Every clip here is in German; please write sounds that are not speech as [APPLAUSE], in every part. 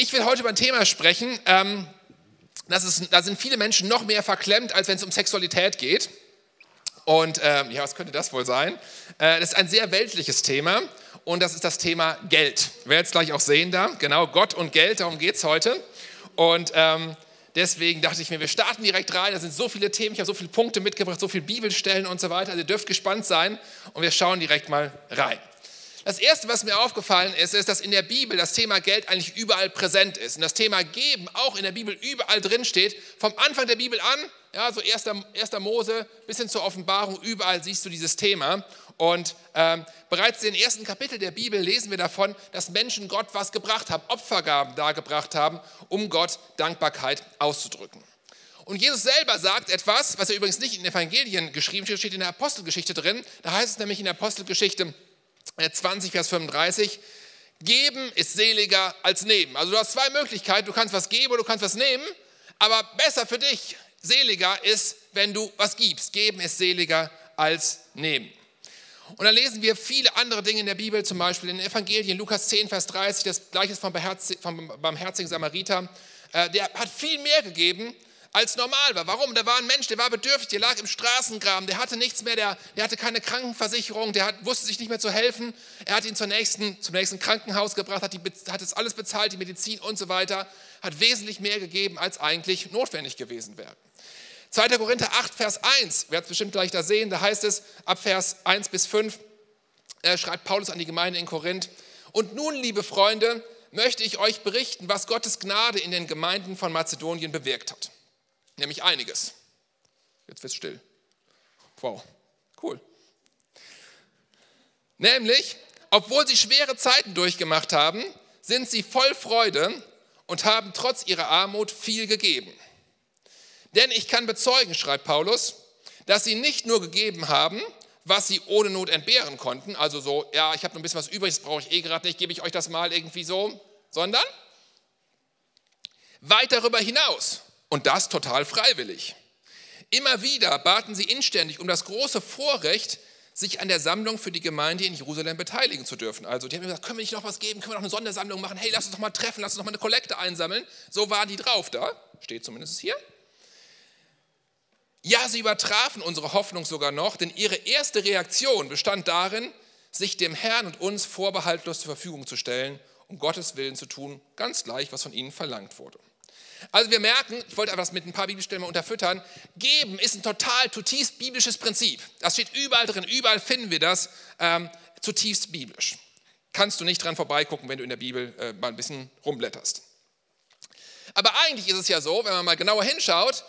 Ich will heute über ein Thema sprechen, ähm, das ist, da sind viele Menschen noch mehr verklemmt, als wenn es um Sexualität geht. Und ähm, ja, was könnte das wohl sein? Äh, das ist ein sehr weltliches Thema und das ist das Thema Geld. Werden es gleich auch sehen da. Genau, Gott und Geld, darum geht es heute. Und ähm, deswegen dachte ich mir, wir starten direkt rein. Da sind so viele Themen, ich habe so viele Punkte mitgebracht, so viele Bibelstellen und so weiter. Also ihr dürft gespannt sein und wir schauen direkt mal rein. Das Erste, was mir aufgefallen ist, ist, dass in der Bibel das Thema Geld eigentlich überall präsent ist. Und das Thema Geben auch in der Bibel überall drin steht. Vom Anfang der Bibel an, ja, so 1. 1. Mose bis hin zur Offenbarung, überall siehst du dieses Thema. Und ähm, bereits in den ersten Kapitel der Bibel lesen wir davon, dass Menschen Gott was gebracht haben, Opfergaben dargebracht haben, um Gott Dankbarkeit auszudrücken. Und Jesus selber sagt etwas, was er übrigens nicht in den Evangelien geschrieben steht, steht in der Apostelgeschichte drin. Da heißt es nämlich in der Apostelgeschichte, 20, Vers 35, geben ist seliger als nehmen. Also du hast zwei Möglichkeiten, du kannst was geben oder du kannst was nehmen, aber besser für dich, seliger ist, wenn du was gibst. Geben ist seliger als nehmen. Und dann lesen wir viele andere Dinge in der Bibel, zum Beispiel in den Evangelien, Lukas 10, Vers 30, das gleiche vom barmherzigen Samariter. Äh, der hat viel mehr gegeben, als normal war. Warum? Da war ein Mensch, der war bedürftig, der lag im Straßengraben, der hatte nichts mehr, der, der hatte keine Krankenversicherung, der hat, wusste sich nicht mehr zu helfen. Er hat ihn zur nächsten, zum nächsten Krankenhaus gebracht, hat, die, hat das alles bezahlt, die Medizin und so weiter, hat wesentlich mehr gegeben, als eigentlich notwendig gewesen wäre. 2. Korinther 8, Vers 1, ihr werdet es bestimmt gleich da sehen, da heißt es ab Vers 1 bis 5, äh, schreibt Paulus an die Gemeinde in Korinth. Und nun, liebe Freunde, möchte ich euch berichten, was Gottes Gnade in den Gemeinden von Mazedonien bewirkt hat nämlich einiges. Jetzt wird es still. Wow, cool. Nämlich, obwohl sie schwere Zeiten durchgemacht haben, sind sie voll Freude und haben trotz ihrer Armut viel gegeben. Denn ich kann bezeugen, schreibt Paulus, dass sie nicht nur gegeben haben, was sie ohne Not entbehren konnten, also so, ja, ich habe noch ein bisschen was übrig, das brauche ich eh gerade nicht, gebe ich euch das mal irgendwie so, sondern weit darüber hinaus und das total freiwillig. Immer wieder baten sie inständig um das große Vorrecht, sich an der Sammlung für die Gemeinde in Jerusalem beteiligen zu dürfen. Also die haben gesagt, können wir nicht noch was geben, können wir noch eine Sondersammlung machen, hey, lass uns doch mal treffen, lass uns doch mal eine Kollekte einsammeln. So waren die drauf da, steht zumindest hier. Ja, sie übertrafen unsere Hoffnung sogar noch, denn ihre erste Reaktion bestand darin, sich dem Herrn und uns vorbehaltlos zur Verfügung zu stellen, um Gottes Willen zu tun, ganz gleich, was von ihnen verlangt wurde. Also wir merken, ich wollte etwas mit ein paar Bibelstellen mal unterfüttern, geben ist ein total zutiefst biblisches Prinzip. Das steht überall drin, überall finden wir das ähm, zutiefst biblisch. Kannst du nicht dran vorbeigucken, wenn du in der Bibel äh, mal ein bisschen rumblätterst. Aber eigentlich ist es ja so, wenn man mal genauer hinschaut,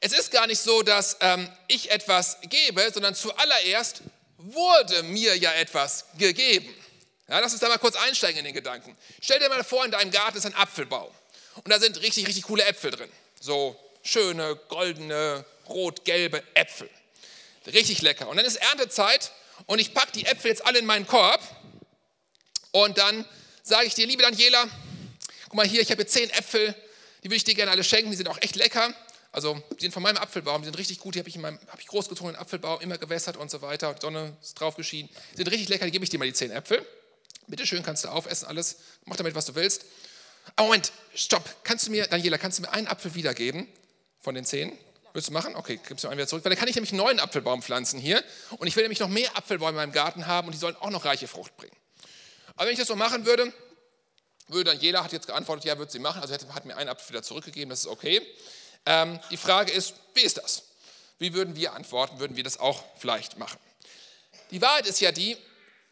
es ist gar nicht so, dass ähm, ich etwas gebe, sondern zuallererst wurde mir ja etwas gegeben. Ja, lass uns da mal kurz einsteigen in den Gedanken. Stell dir mal vor, in deinem Garten ist ein Apfelbaum. Und da sind richtig, richtig coole Äpfel drin. So schöne, goldene, rot-gelbe Äpfel. Richtig lecker. Und dann ist Erntezeit und ich packe die Äpfel jetzt alle in meinen Korb. Und dann sage ich dir, liebe Daniela, guck mal hier, ich habe hier zehn Äpfel, die würde ich dir gerne alle schenken, die sind auch echt lecker. Also die sind von meinem Apfelbaum, die sind richtig gut, die habe ich, in meinem, hab ich großgezogen, Apfelbaum, immer gewässert und so weiter, Sonne ist drauf geschienen. Die sind richtig lecker, die gebe ich dir mal die zehn Äpfel. Bitte schön, kannst du aufessen alles, mach damit, was du willst. Oh, Moment, stopp. Kannst du mir, Daniela, kannst du mir einen Apfel wiedergeben von den zehn? Willst du machen? Okay, gibst du einen wieder zurück. Weil dann kann ich nämlich einen neuen Apfelbaum pflanzen hier. Und ich will nämlich noch mehr Apfelbäume in meinem Garten haben und die sollen auch noch reiche Frucht bringen. Aber wenn ich das so machen würde, würde Daniela, hat jetzt geantwortet, ja, würde sie machen. Also hat mir einen Apfel wieder zurückgegeben, das ist okay. Ähm, die Frage ist, wie ist das? Wie würden wir antworten? Würden wir das auch vielleicht machen? Die Wahrheit ist ja die,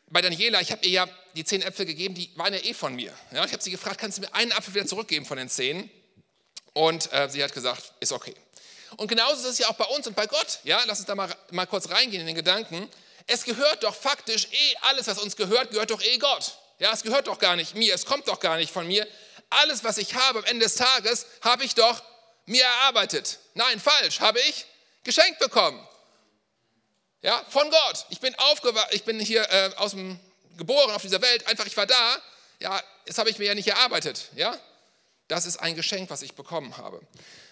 bei Daniela, ich habe ihr ja die zehn Äpfel gegeben, die waren ja eh von mir. Ja, ich habe sie gefragt, kannst du mir einen Apfel wieder zurückgeben von den zehn? Und äh, sie hat gesagt, ist okay. Und genauso ist es ja auch bei uns und bei Gott. Ja, lass uns da mal, mal kurz reingehen in den Gedanken. Es gehört doch faktisch eh alles, was uns gehört, gehört doch eh Gott. Ja, es gehört doch gar nicht mir, es kommt doch gar nicht von mir. Alles, was ich habe am Ende des Tages, habe ich doch mir erarbeitet. Nein, falsch, habe ich geschenkt bekommen. Ja, von Gott. Ich bin aufgewacht, ich bin hier äh, aus dem geboren auf dieser Welt, einfach ich war da. Ja, das habe ich mir ja nicht erarbeitet. Ja, das ist ein Geschenk, was ich bekommen habe.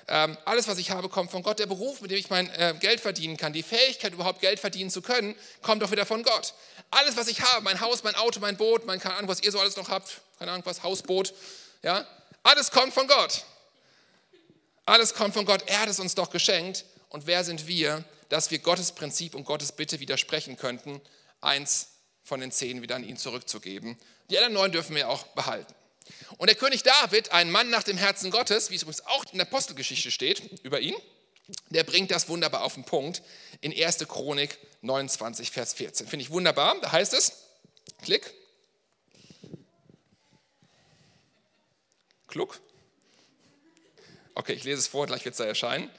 Ähm, alles, was ich habe, kommt von Gott. Der Beruf, mit dem ich mein äh, Geld verdienen kann, die Fähigkeit, überhaupt Geld verdienen zu können, kommt doch wieder von Gott. Alles, was ich habe, mein Haus, mein Auto, mein Boot, mein, keine Ahnung, was ihr so alles noch habt, keine Ahnung, was, Hausboot, Ja? Alles kommt von Gott. Alles kommt von Gott. Er hat es uns doch geschenkt. Und wer sind wir, dass wir Gottes Prinzip und Gottes Bitte widersprechen könnten, eins von den zehn wieder an ihn zurückzugeben? Die anderen neun dürfen wir auch behalten. Und der König David, ein Mann nach dem Herzen Gottes, wie es übrigens auch in der Apostelgeschichte steht über ihn, der bringt das wunderbar auf den Punkt in 1. Chronik 29, Vers 14. Finde ich wunderbar. Da heißt es, klick, klug. Okay, ich lese es vor, gleich wird es da erscheinen.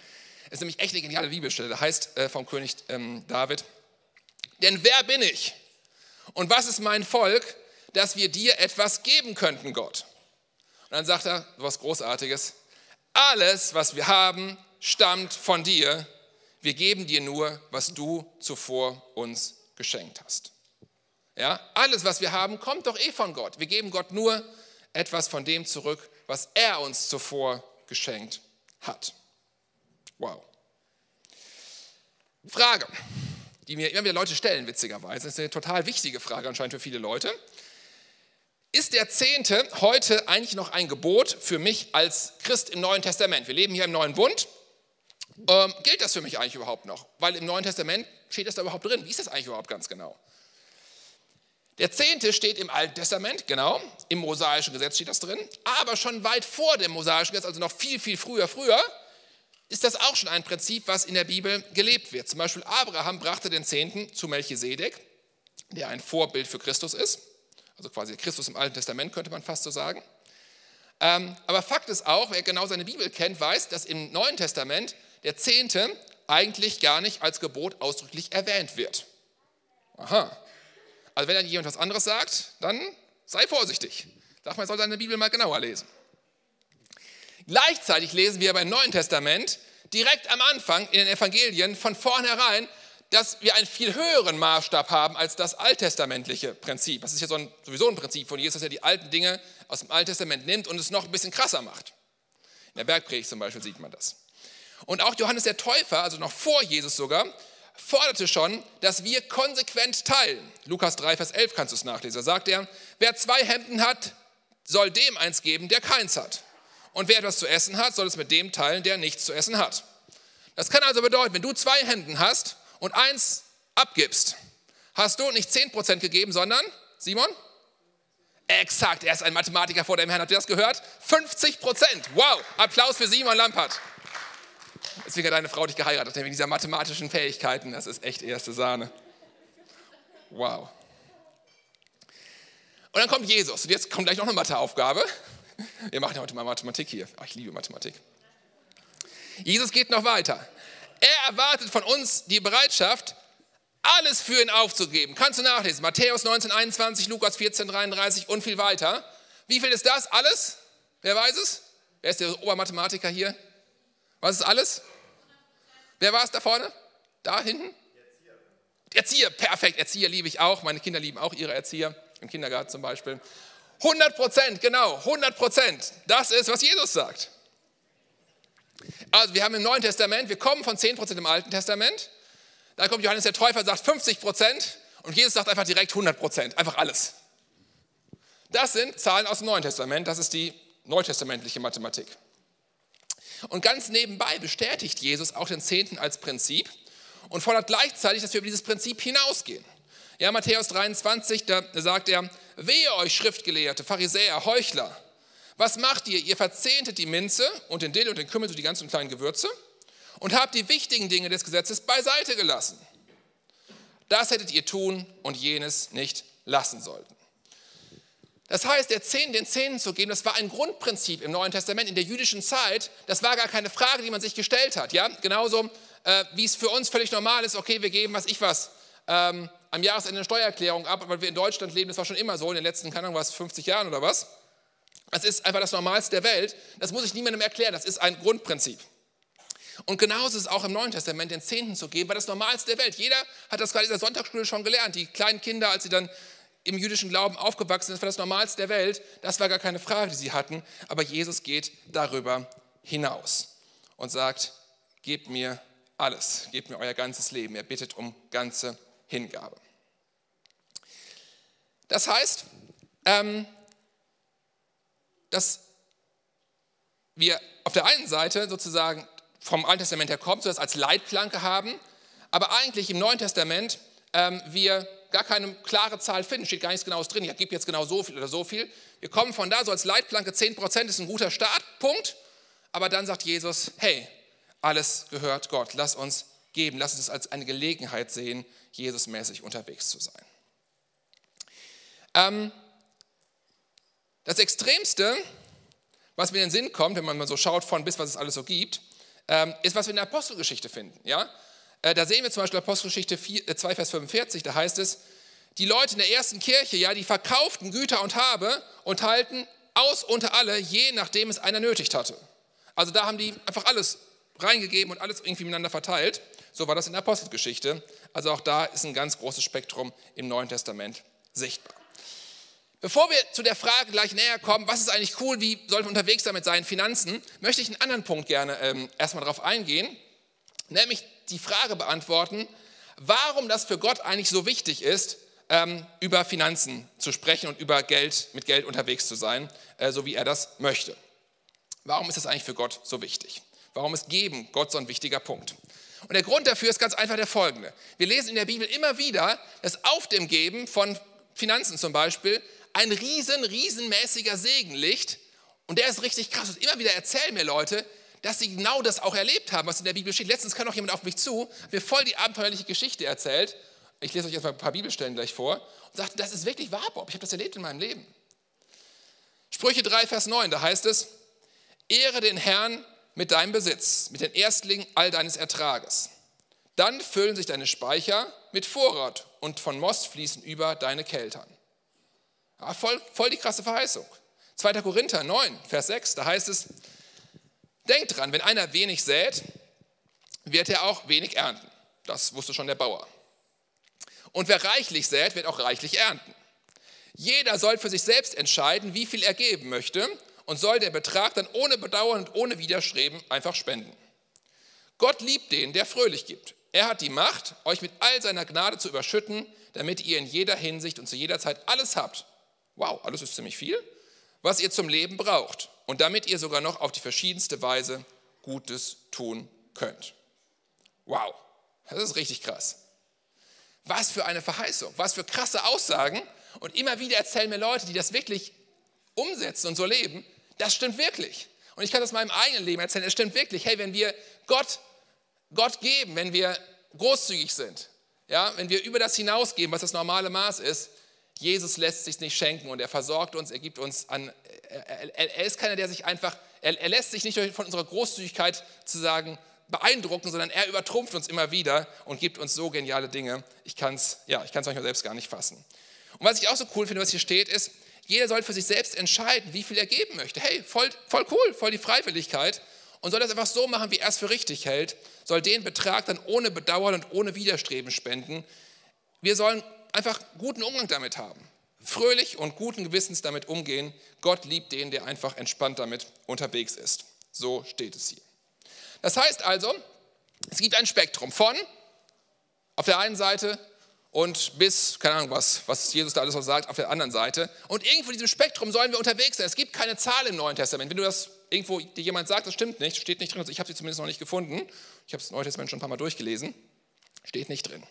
Es ist nämlich echt eine geniale Bibelstelle. Da heißt äh, vom König ähm, David, denn wer bin ich und was ist mein Volk, dass wir dir etwas geben könnten, Gott? Und dann sagt er was Großartiges, alles, was wir haben, stammt von dir. Wir geben dir nur, was du zuvor uns geschenkt hast. Ja, alles, was wir haben, kommt doch eh von Gott. Wir geben Gott nur etwas von dem zurück, was er uns zuvor geschenkt hat. Wow. Frage, die mir immer wieder Leute stellen, witzigerweise. Das ist eine total wichtige Frage anscheinend für viele Leute. Ist der Zehnte heute eigentlich noch ein Gebot für mich als Christ im Neuen Testament? Wir leben hier im Neuen Bund ähm, gilt das für mich eigentlich überhaupt noch? Weil im Neuen Testament steht das da überhaupt drin. Wie ist das eigentlich überhaupt ganz genau? Der Zehnte steht im Alten Testament, genau, im mosaischen Gesetz steht das drin, aber schon weit vor dem mosaischen Gesetz, also noch viel, viel früher, früher, ist das auch schon ein Prinzip, was in der Bibel gelebt wird. Zum Beispiel Abraham brachte den Zehnten zu Melchisedek, der ein Vorbild für Christus ist, also quasi Christus im Alten Testament könnte man fast so sagen. Ähm, aber Fakt ist auch, wer genau seine Bibel kennt, weiß, dass im Neuen Testament der Zehnte eigentlich gar nicht als Gebot ausdrücklich erwähnt wird. Aha. Also wenn dann jemand was anderes sagt, dann sei vorsichtig. Sag mal, soll seine Bibel mal genauer lesen. Gleichzeitig lesen wir beim Neuen Testament direkt am Anfang in den Evangelien von vornherein, dass wir einen viel höheren Maßstab haben als das alttestamentliche Prinzip. Das ist ja so ein, sowieso ein Prinzip von Jesus, dass er die alten Dinge aus dem Alten Testament nimmt und es noch ein bisschen krasser macht. In der Bergpredigt zum Beispiel sieht man das. Und auch Johannes der Täufer, also noch vor Jesus sogar, forderte schon, dass wir konsequent teilen. Lukas 3, Vers 11 kannst du es nachlesen. Da sagt er, wer zwei Hemden hat, soll dem eins geben, der keins hat. Und wer etwas zu essen hat, soll es mit dem teilen, der nichts zu essen hat. Das kann also bedeuten, wenn du zwei Hemden hast und eins abgibst, hast du nicht 10% gegeben, sondern, Simon? Exakt, er ist ein Mathematiker vor dem Herrn. Habt ihr das gehört? 50% Wow, Applaus für Simon Lampert. Deswegen hat deine Frau dich geheiratet, wegen dieser mathematischen Fähigkeiten. Das ist echt erste Sahne. Wow. Und dann kommt Jesus. Und jetzt kommt gleich noch eine Matheaufgabe. [LAUGHS] Wir machen heute mal Mathematik hier. Ach, ich liebe Mathematik. Jesus geht noch weiter. Er erwartet von uns die Bereitschaft, alles für ihn aufzugeben. Kannst du nachlesen. Matthäus 19, 21, Lukas 14, 33 und viel weiter. Wie viel ist das? Alles? Wer weiß es? Wer ist der Obermathematiker hier? Was ist alles? Wer war es da vorne? Da hinten? Erzieher, perfekt. Erzieher liebe ich auch. Meine Kinder lieben auch ihre Erzieher, im Kindergarten zum Beispiel. 100 Prozent, genau, 100 Prozent. Das ist, was Jesus sagt. Also wir haben im Neuen Testament, wir kommen von 10 Prozent im Alten Testament. Dann kommt Johannes der Täufer sagt 50 Prozent und Jesus sagt einfach direkt 100 Prozent, einfach alles. Das sind Zahlen aus dem Neuen Testament, das ist die neutestamentliche Mathematik. Und ganz nebenbei bestätigt Jesus auch den Zehnten als Prinzip und fordert gleichzeitig, dass wir über dieses Prinzip hinausgehen. Ja, Matthäus 23, da sagt er, wehe euch Schriftgelehrte, Pharisäer, Heuchler. Was macht ihr? Ihr verzehntet die Minze und den Dill und den Kümmel, so die ganzen kleinen Gewürze und habt die wichtigen Dinge des Gesetzes beiseite gelassen. Das hättet ihr tun und jenes nicht lassen sollten. Das heißt, der Zehn, den Zehnen zu geben, das war ein Grundprinzip im Neuen Testament. In der jüdischen Zeit, das war gar keine Frage, die man sich gestellt hat. Ja? Genauso äh, wie es für uns völlig normal ist, okay, wir geben, was ich was, ähm, am Jahresende eine Steuererklärung ab, weil wir in Deutschland leben, das war schon immer so, in den letzten, keine Ahnung was, 50 Jahren oder was. Das ist einfach das Normalste der Welt. Das muss ich niemandem erklären, das ist ein Grundprinzip. Und genauso ist es auch im Neuen Testament, den Zehnten zu geben, weil das Normalste der Welt. Jeder hat das gerade in der Sonntagsschule schon gelernt. Die kleinen Kinder, als sie dann im jüdischen Glauben aufgewachsen sind, das war das Normalste der Welt. Das war gar keine Frage, die sie hatten. Aber Jesus geht darüber hinaus und sagt, gebt mir alles, gebt mir euer ganzes Leben. Er bittet um ganze Hingabe. Das heißt, ähm, dass wir auf der einen Seite sozusagen vom Alten Testament her kommt, so das als Leitplanke haben, aber eigentlich im Neuen Testament ähm, wir gar keine klare Zahl finden, steht gar nichts Genaues drin, ich gebe jetzt genau so viel oder so viel. Wir kommen von da so als Leitplanke, 10% ist ein guter Startpunkt, aber dann sagt Jesus, hey, alles gehört Gott, lass uns geben, lass uns es als eine Gelegenheit sehen, Jesusmäßig unterwegs zu sein. Ähm, das Extremste, was mir in den Sinn kommt, wenn man mal so schaut von bis, was es alles so gibt, ähm, ist, was wir in der Apostelgeschichte finden. Ja? Äh, da sehen wir zum Beispiel Apostelgeschichte 4, 2, äh, Vers 45, da heißt es, die Leute in der ersten Kirche, ja, die verkauften Güter und Habe und halten aus unter alle, je nachdem es einer nötigt hatte. Also da haben die einfach alles reingegeben und alles irgendwie miteinander verteilt. So war das in der Apostelgeschichte. Also auch da ist ein ganz großes Spektrum im Neuen Testament sichtbar. Bevor wir zu der Frage gleich näher kommen, was ist eigentlich cool, wie sollte man unterwegs sein mit seinen Finanzen, möchte ich einen anderen Punkt gerne ähm, erstmal darauf eingehen, nämlich die Frage beantworten, warum das für Gott eigentlich so wichtig ist, ähm, über Finanzen zu sprechen und über Geld, mit Geld unterwegs zu sein, äh, so wie er das möchte. Warum ist das eigentlich für Gott so wichtig? Warum ist Geben Gott so ein wichtiger Punkt? Und der Grund dafür ist ganz einfach der folgende. Wir lesen in der Bibel immer wieder, dass auf dem Geben von Finanzen zum Beispiel ein riesen, riesenmäßiger Segen liegt. Und der ist richtig krass. Und immer wieder erzählen mir Leute, dass sie genau das auch erlebt haben, was in der Bibel steht. Letztens kam noch jemand auf mich zu, mir voll die abenteuerliche Geschichte erzählt. Ich lese euch jetzt mal ein paar Bibelstellen gleich vor und sagte, das ist wirklich wahr, Bob. Ich habe das erlebt in meinem Leben. Sprüche 3, Vers 9, da heißt es, Ehre den Herrn mit deinem Besitz, mit den Erstlingen all deines Ertrages. Dann füllen sich deine Speicher mit Vorrat und von Most fließen über deine Keltern. Ja, voll, voll die krasse Verheißung. 2. Korinther 9, Vers 6, da heißt es, denkt dran, wenn einer wenig sät, wird er auch wenig ernten. Das wusste schon der Bauer. Und wer reichlich sät, wird auch reichlich ernten. Jeder soll für sich selbst entscheiden, wie viel er geben möchte und soll den Betrag dann ohne Bedauern und ohne Widerstreben einfach spenden. Gott liebt den, der fröhlich gibt. Er hat die Macht, euch mit all seiner Gnade zu überschütten, damit ihr in jeder Hinsicht und zu jeder Zeit alles habt, wow, alles ist ziemlich viel, was ihr zum Leben braucht und damit ihr sogar noch auf die verschiedenste Weise Gutes tun könnt. Wow, das ist richtig krass. Was für eine Verheißung, was für krasse Aussagen. Und immer wieder erzählen mir Leute, die das wirklich umsetzen und so leben, das stimmt wirklich. Und ich kann das meinem eigenen Leben erzählen, es stimmt wirklich. Hey, wenn wir Gott, Gott geben, wenn wir großzügig sind, ja, wenn wir über das hinausgeben, was das normale Maß ist, Jesus lässt sich nicht schenken und er versorgt uns, er gibt uns an, er, er, er ist keiner, der sich einfach, er, er lässt sich nicht von unserer Großzügigkeit zu sagen beeindrucken, sondern er übertrumpft uns immer wieder und gibt uns so geniale Dinge. Ich kann es ja, manchmal selbst gar nicht fassen. Und was ich auch so cool finde, was hier steht, ist, jeder soll für sich selbst entscheiden, wie viel er geben möchte. Hey, voll, voll cool, voll die Freiwilligkeit. Und soll das einfach so machen, wie er es für richtig hält, soll den Betrag dann ohne Bedauern und ohne Widerstreben spenden. Wir sollen einfach guten Umgang damit haben. Fröhlich und guten Gewissens damit umgehen. Gott liebt den, der einfach entspannt damit unterwegs ist. So steht es hier. Das heißt also, es gibt ein Spektrum von auf der einen Seite und bis, keine Ahnung was, was Jesus da alles so sagt, auf der anderen Seite. Und irgendwo in diesem Spektrum sollen wir unterwegs sein. Es gibt keine Zahl im Neuen Testament. Wenn du das irgendwo dir jemand sagt, das stimmt nicht, steht nicht drin. Also ich habe sie zumindest noch nicht gefunden. Ich habe das Neue Testament schon ein paar Mal durchgelesen. Steht nicht drin.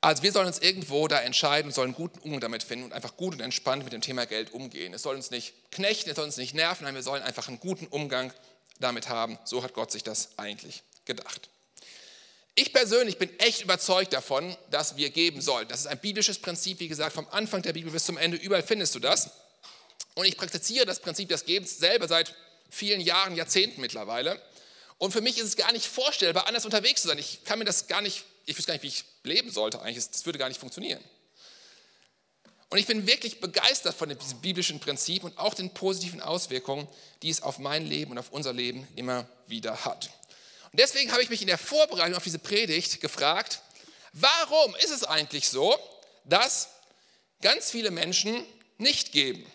Also wir sollen uns irgendwo da entscheiden und sollen guten Umgang damit finden und einfach gut und entspannt mit dem Thema Geld umgehen. Es soll uns nicht knechten, es soll uns nicht nerven, nein, wir sollen einfach einen guten Umgang damit haben. So hat Gott sich das eigentlich gedacht. Ich persönlich bin echt überzeugt davon, dass wir geben sollen. Das ist ein biblisches Prinzip, wie gesagt, vom Anfang der Bibel bis zum Ende, überall findest du das. Und ich praktiziere das Prinzip des Gebens selber seit vielen Jahren, Jahrzehnten mittlerweile. Und für mich ist es gar nicht vorstellbar, anders unterwegs zu sein. Ich kann mir das gar nicht ich wüsste gar nicht, wie ich leben sollte eigentlich. Das würde gar nicht funktionieren. Und ich bin wirklich begeistert von diesem biblischen Prinzip und auch den positiven Auswirkungen, die es auf mein Leben und auf unser Leben immer wieder hat. Und deswegen habe ich mich in der Vorbereitung auf diese Predigt gefragt, warum ist es eigentlich so, dass ganz viele Menschen nicht geben?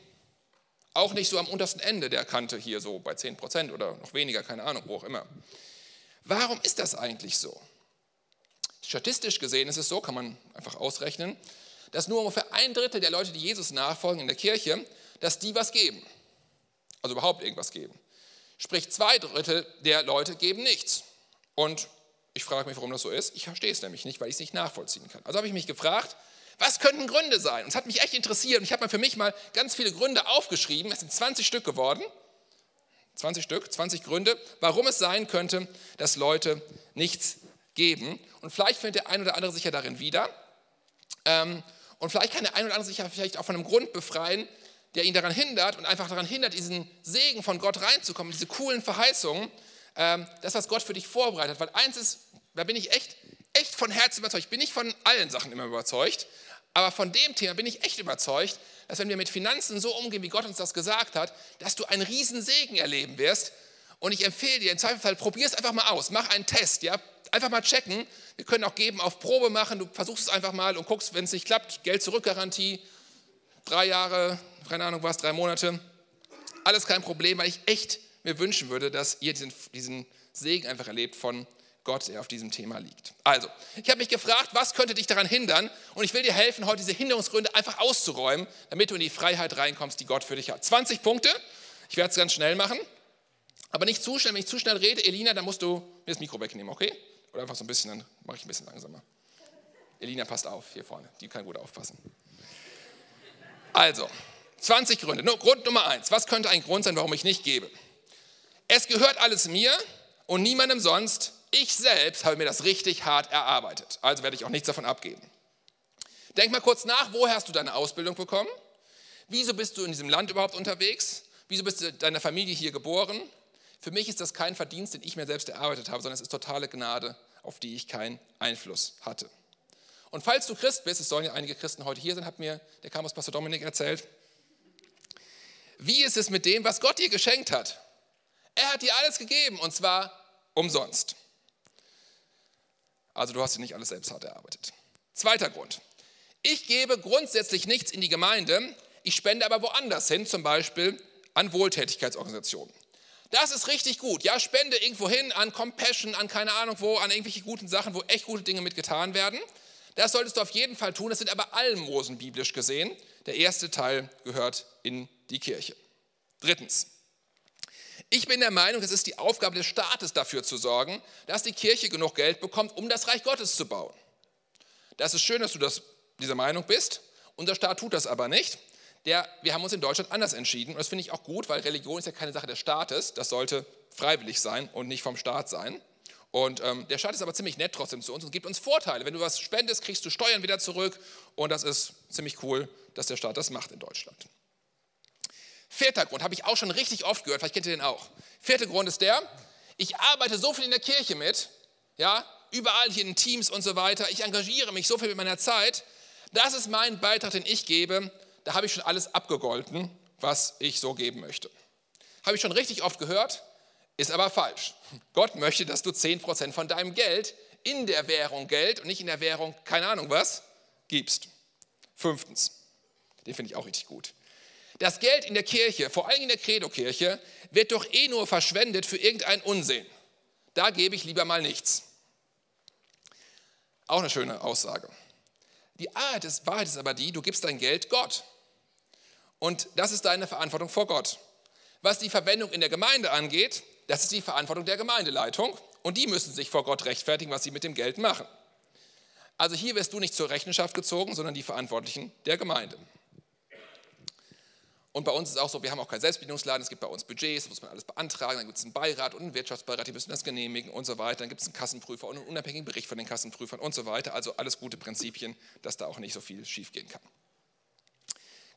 Auch nicht so am untersten Ende der Kante hier so bei 10 Prozent oder noch weniger, keine Ahnung, wo auch immer. Warum ist das eigentlich so? Statistisch gesehen ist es so, kann man einfach ausrechnen, dass nur ungefähr ein Drittel der Leute, die Jesus nachfolgen in der Kirche, dass die was geben. also überhaupt irgendwas geben. Sprich, zwei Drittel der Leute geben nichts. Und ich frage mich, warum das so ist. Ich verstehe es nämlich nicht, weil ich es nicht nachvollziehen kann. Also habe ich mich gefragt, was könnten Gründe sein? Und es hat mich echt interessiert und ich habe mir für mich mal ganz viele Gründe aufgeschrieben. Es sind 20 Stück geworden. 20 Stück, 20 Gründe, warum es sein könnte, dass Leute nichts geben. Und vielleicht findet der ein oder andere sich ja darin wieder. Ähm, und vielleicht kann der ein oder andere sich ja vielleicht auch von einem Grund befreien, der ihn daran hindert und einfach daran hindert, diesen Segen von Gott reinzukommen, diese coolen Verheißungen, ähm, das, was Gott für dich vorbereitet. Weil eins ist, da bin ich echt, echt von Herzen überzeugt. Ich bin nicht von allen Sachen immer überzeugt, aber von dem Thema bin ich echt überzeugt, dass wenn wir mit Finanzen so umgehen, wie Gott uns das gesagt hat, dass du einen riesen Segen erleben wirst. Und ich empfehle dir, im Zweifelsfall, probier es einfach mal aus. Mach einen Test, ja. Einfach mal checken. Wir können auch geben, auf Probe machen. Du versuchst es einfach mal und guckst, wenn es nicht klappt, Geld zurückgarantie. Drei Jahre, keine Ahnung was, drei Monate. Alles kein Problem, weil ich echt mir wünschen würde, dass ihr diesen, diesen Segen einfach erlebt von Gott, der auf diesem Thema liegt. Also, ich habe mich gefragt, was könnte dich daran hindern? Und ich will dir helfen, heute diese Hinderungsgründe einfach auszuräumen, damit du in die Freiheit reinkommst, die Gott für dich hat. 20 Punkte. Ich werde es ganz schnell machen. Aber nicht zu schnell. Wenn ich zu schnell rede, Elina, dann musst du mir das Mikro wegnehmen, okay? Oder einfach so ein bisschen, dann mache ich ein bisschen langsamer. Elina, passt auf, hier vorne. Die kann gut aufpassen. Also, 20 Gründe. Grund Nummer eins. Was könnte ein Grund sein, warum ich nicht gebe? Es gehört alles mir und niemandem sonst ich selbst habe mir das richtig hart erarbeitet, also werde ich auch nichts davon abgeben. Denk mal kurz nach, woher hast du deine Ausbildung bekommen? Wieso bist du in diesem Land überhaupt unterwegs? Wieso bist du deiner Familie hier geboren? Für mich ist das kein Verdienst, den ich mir selbst erarbeitet habe, sondern es ist totale Gnade, auf die ich keinen Einfluss hatte. Und falls du Christ bist, es sollen ja einige Christen heute hier sein, hat mir der Campus Pastor Dominik erzählt, wie ist es mit dem, was Gott dir geschenkt hat? Er hat dir alles gegeben und zwar umsonst. Also du hast dir nicht alles selbst hart erarbeitet. Zweiter Grund. Ich gebe grundsätzlich nichts in die Gemeinde, ich spende aber woanders hin, zum Beispiel an Wohltätigkeitsorganisationen. Das ist richtig gut. Ja, spende irgendwo hin an Compassion, an keine Ahnung wo, an irgendwelche guten Sachen, wo echt gute Dinge mitgetan werden. Das solltest du auf jeden Fall tun. Das sind aber Almosen biblisch gesehen. Der erste Teil gehört in die Kirche. Drittens. Ich bin der Meinung, es ist die Aufgabe des Staates dafür zu sorgen, dass die Kirche genug Geld bekommt, um das Reich Gottes zu bauen. Das ist schön, dass du das, dieser Meinung bist. Unser Staat tut das aber nicht. Der, wir haben uns in Deutschland anders entschieden und das finde ich auch gut, weil Religion ist ja keine Sache des Staates. Das sollte freiwillig sein und nicht vom Staat sein. Und ähm, der Staat ist aber ziemlich nett trotzdem zu uns und gibt uns Vorteile. Wenn du was spendest, kriegst du Steuern wieder zurück und das ist ziemlich cool, dass der Staat das macht in Deutschland. Vierter Grund, habe ich auch schon richtig oft gehört, vielleicht kennt ihr den auch. Vierter Grund ist der, ich arbeite so viel in der Kirche mit, ja, überall hier in Teams und so weiter, ich engagiere mich so viel mit meiner Zeit, das ist mein Beitrag, den ich gebe, da habe ich schon alles abgegolten, was ich so geben möchte. Habe ich schon richtig oft gehört, ist aber falsch. Gott möchte, dass du 10% von deinem Geld in der Währung Geld und nicht in der Währung keine Ahnung was gibst. Fünftens, den finde ich auch richtig gut. Das Geld in der Kirche, vor allem in der Credo-Kirche, wird doch eh nur verschwendet für irgendeinen Unsinn. Da gebe ich lieber mal nichts. Auch eine schöne Aussage. Die Wahrheit ist, Wahrheit ist aber die, du gibst dein Geld Gott. Und das ist deine Verantwortung vor Gott. Was die Verwendung in der Gemeinde angeht, das ist die Verantwortung der Gemeindeleitung. Und die müssen sich vor Gott rechtfertigen, was sie mit dem Geld machen. Also hier wirst du nicht zur Rechenschaft gezogen, sondern die Verantwortlichen der Gemeinde. Und bei uns ist auch so, wir haben auch keinen Selbstbedienungsladen, es gibt bei uns Budgets, muss man alles beantragen, dann gibt es einen Beirat und einen Wirtschaftsbeirat, die müssen das genehmigen und so weiter. Dann gibt es einen Kassenprüfer und einen unabhängigen Bericht von den Kassenprüfern und so weiter. Also alles gute Prinzipien, dass da auch nicht so viel schiefgehen kann.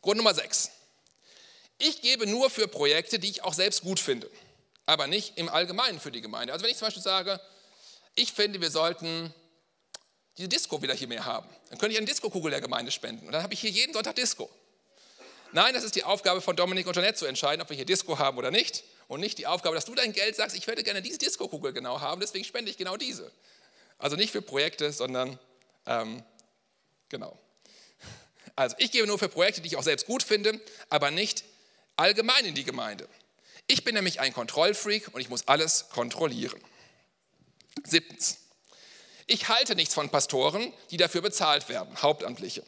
Grund Nummer 6. Ich gebe nur für Projekte, die ich auch selbst gut finde, aber nicht im Allgemeinen für die Gemeinde. Also wenn ich zum Beispiel sage, ich finde, wir sollten diese Disco wieder hier mehr haben, dann könnte ich eine Disco-Kugel der Gemeinde spenden und dann habe ich hier jeden Sonntag Disco. Nein, das ist die Aufgabe von Dominik und Jeanette zu entscheiden, ob wir hier Disco haben oder nicht. Und nicht die Aufgabe, dass du dein Geld sagst, ich würde gerne diese Disco-Kugel genau haben, deswegen spende ich genau diese. Also nicht für Projekte, sondern ähm, genau. Also ich gebe nur für Projekte, die ich auch selbst gut finde, aber nicht allgemein in die Gemeinde. Ich bin nämlich ein Kontrollfreak und ich muss alles kontrollieren. Siebtens. Ich halte nichts von Pastoren, die dafür bezahlt werden, Hauptamtliche.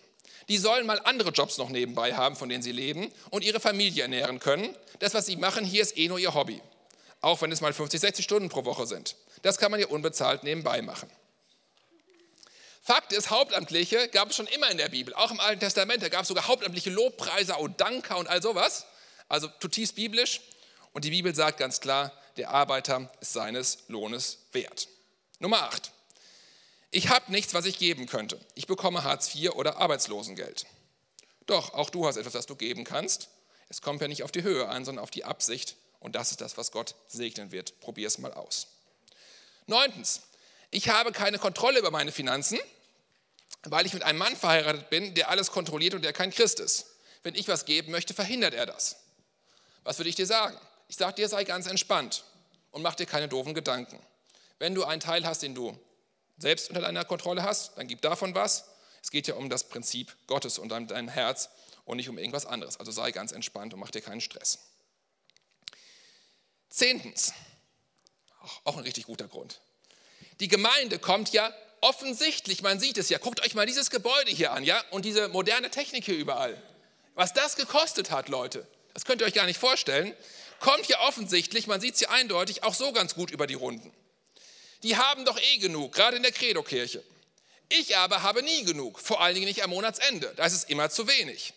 Die sollen mal andere Jobs noch nebenbei haben, von denen sie leben und ihre Familie ernähren können. Das, was sie machen hier, ist eh nur ihr Hobby. Auch wenn es mal 50, 60 Stunden pro Woche sind. Das kann man ja unbezahlt nebenbei machen. Fakt ist, Hauptamtliche gab es schon immer in der Bibel, auch im Alten Testament. Da gab es sogar hauptamtliche Lobpreiser und Danker und all sowas. Also zutiefst biblisch. Und die Bibel sagt ganz klar, der Arbeiter ist seines Lohnes wert. Nummer 8. Ich habe nichts, was ich geben könnte. Ich bekomme Hartz IV oder Arbeitslosengeld. Doch, auch du hast etwas, das du geben kannst. Es kommt ja nicht auf die Höhe an, sondern auf die Absicht. Und das ist das, was Gott segnen wird. Probier es mal aus. Neuntens, ich habe keine Kontrolle über meine Finanzen, weil ich mit einem Mann verheiratet bin, der alles kontrolliert und der kein Christ ist. Wenn ich was geben möchte, verhindert er das. Was würde ich dir sagen? Ich sage dir, sei ganz entspannt und mach dir keine doofen Gedanken. Wenn du einen Teil hast, den du selbst unter deiner Kontrolle hast, dann gib davon was. Es geht ja um das Prinzip Gottes und um dein Herz und nicht um irgendwas anderes. Also sei ganz entspannt und mach dir keinen Stress. Zehntens, auch ein richtig guter Grund. Die Gemeinde kommt ja offensichtlich, man sieht es ja, guckt euch mal dieses Gebäude hier an, ja, und diese moderne Technik hier überall. Was das gekostet hat, Leute, das könnt ihr euch gar nicht vorstellen, kommt ja offensichtlich, man sieht es hier eindeutig, auch so ganz gut über die Runden. Die haben doch eh genug, gerade in der Credo-Kirche. Ich aber habe nie genug, vor allen Dingen nicht am Monatsende. Da ist es immer zu wenig.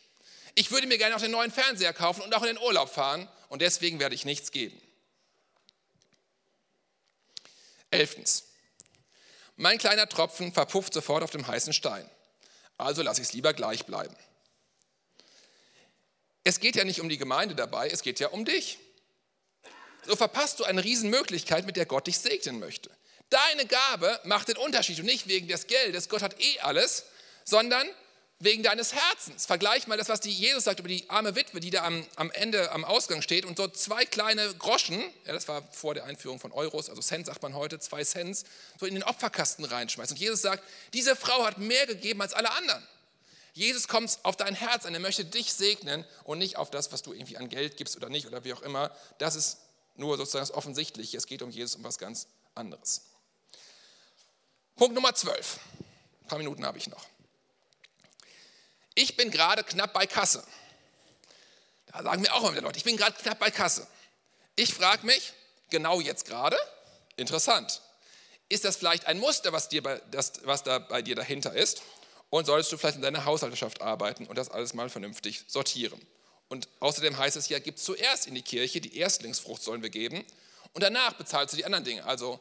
Ich würde mir gerne auch den neuen Fernseher kaufen und auch in den Urlaub fahren und deswegen werde ich nichts geben. Elftens. Mein kleiner Tropfen verpufft sofort auf dem heißen Stein. Also lasse ich es lieber gleich bleiben. Es geht ja nicht um die Gemeinde dabei, es geht ja um dich. So verpasst du eine Riesenmöglichkeit, mit der Gott dich segnen möchte. Deine Gabe macht den Unterschied und nicht wegen des Geldes, Gott hat eh alles, sondern wegen deines Herzens. Vergleich mal das, was die Jesus sagt über die arme Witwe, die da am, am Ende am Ausgang steht und so zwei kleine Groschen, ja, das war vor der Einführung von Euros, also Cent sagt man heute, zwei Cent, so in den Opferkasten reinschmeißt. Und Jesus sagt, diese Frau hat mehr gegeben als alle anderen. Jesus kommt auf dein Herz an, er möchte dich segnen und nicht auf das, was du irgendwie an Geld gibst oder nicht oder wie auch immer. Das ist nur sozusagen das Offensichtliche. Es geht um Jesus um was ganz anderes. Punkt Nummer 12. Ein paar Minuten habe ich noch. Ich bin gerade knapp bei Kasse. Da sagen mir auch immer wieder Leute, ich bin gerade knapp bei Kasse. Ich frage mich, genau jetzt gerade, interessant, ist das vielleicht ein Muster, was, dir bei, das, was da bei dir dahinter ist? Und solltest du vielleicht in deiner Haushalterschaft arbeiten und das alles mal vernünftig sortieren? Und außerdem heißt es ja, gib zuerst in die Kirche, die Erstlingsfrucht sollen wir geben und danach bezahlst du die anderen Dinge. Also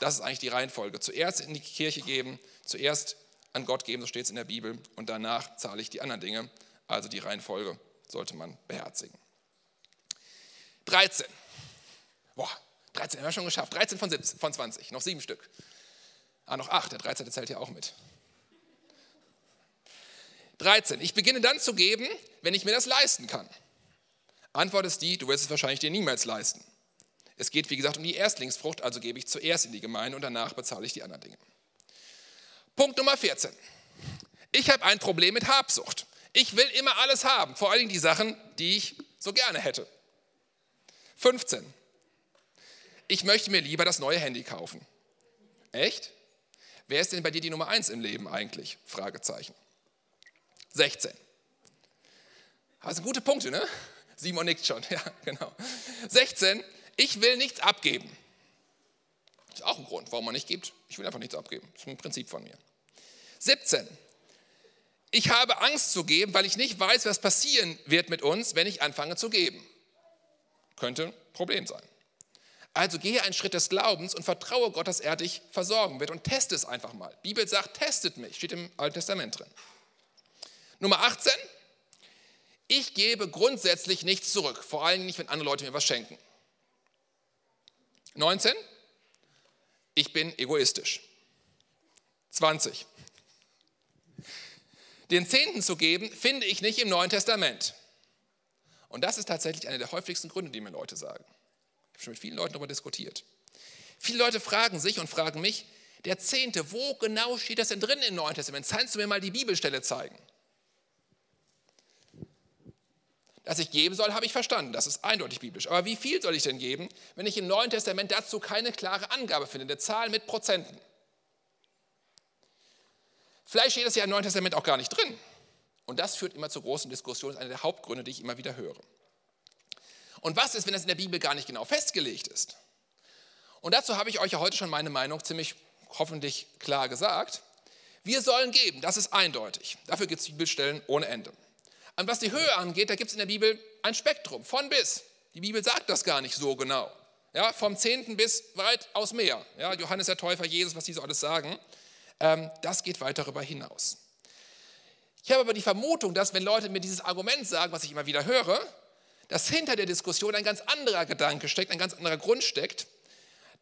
das ist eigentlich die Reihenfolge. Zuerst in die Kirche geben, zuerst an Gott geben, so steht es in der Bibel, und danach zahle ich die anderen Dinge. Also die Reihenfolge sollte man beherzigen. 13. Boah, 13 haben wir schon geschafft. 13 von, 17, von 20, noch sieben Stück. Ah, noch acht, der 13. zählt ja auch mit. 13. Ich beginne dann zu geben, wenn ich mir das leisten kann. Antwort ist die, du wirst es wahrscheinlich dir niemals leisten. Es geht, wie gesagt, um die Erstlingsfrucht, also gebe ich zuerst in die Gemeinde und danach bezahle ich die anderen Dinge. Punkt Nummer 14. Ich habe ein Problem mit Habsucht. Ich will immer alles haben, vor allen Dingen die Sachen, die ich so gerne hätte. 15. Ich möchte mir lieber das neue Handy kaufen. Echt? Wer ist denn bei dir die Nummer 1 im Leben eigentlich? Fragezeichen. 16. Also gute Punkte, ne? Simon nickt schon, [LAUGHS] ja, genau. 16. Ich will nichts abgeben. Das ist auch ein Grund, warum man nicht gibt. Ich will einfach nichts abgeben. Das ist ein Prinzip von mir. 17. Ich habe Angst zu geben, weil ich nicht weiß, was passieren wird mit uns, wenn ich anfange zu geben. Könnte ein Problem sein. Also gehe einen Schritt des Glaubens und vertraue Gott, dass er dich versorgen wird und teste es einfach mal. Die Bibel sagt, testet mich, steht im Alten Testament drin. Nummer 18. Ich gebe grundsätzlich nichts zurück, vor allem nicht, wenn andere Leute mir was schenken. 19. Ich bin egoistisch. 20. Den Zehnten zu geben, finde ich nicht im Neuen Testament. Und das ist tatsächlich einer der häufigsten Gründe, die mir Leute sagen. Ich habe schon mit vielen Leuten darüber diskutiert. Viele Leute fragen sich und fragen mich, der Zehnte, wo genau steht das denn drin im Neuen Testament? Kannst du mir mal die Bibelstelle zeigen? Dass ich geben soll, habe ich verstanden. Das ist eindeutig biblisch. Aber wie viel soll ich denn geben, wenn ich im Neuen Testament dazu keine klare Angabe finde, eine Zahl mit Prozenten? Vielleicht steht das ja im Neuen Testament auch gar nicht drin. Und das führt immer zu großen Diskussionen, das ist einer der Hauptgründe, die ich immer wieder höre. Und was ist, wenn das in der Bibel gar nicht genau festgelegt ist? Und dazu habe ich euch ja heute schon meine Meinung ziemlich hoffentlich klar gesagt. Wir sollen geben, das ist eindeutig. Dafür gibt es Bibelstellen ohne Ende. Und was die Höhe angeht, da gibt es in der Bibel ein Spektrum, von bis. Die Bibel sagt das gar nicht so genau. Ja, vom Zehnten bis weit aus mehr. Ja, Johannes der Täufer, Jesus, was die so alles sagen, ähm, das geht weit darüber hinaus. Ich habe aber die Vermutung, dass wenn Leute mir dieses Argument sagen, was ich immer wieder höre, dass hinter der Diskussion ein ganz anderer Gedanke steckt, ein ganz anderer Grund steckt,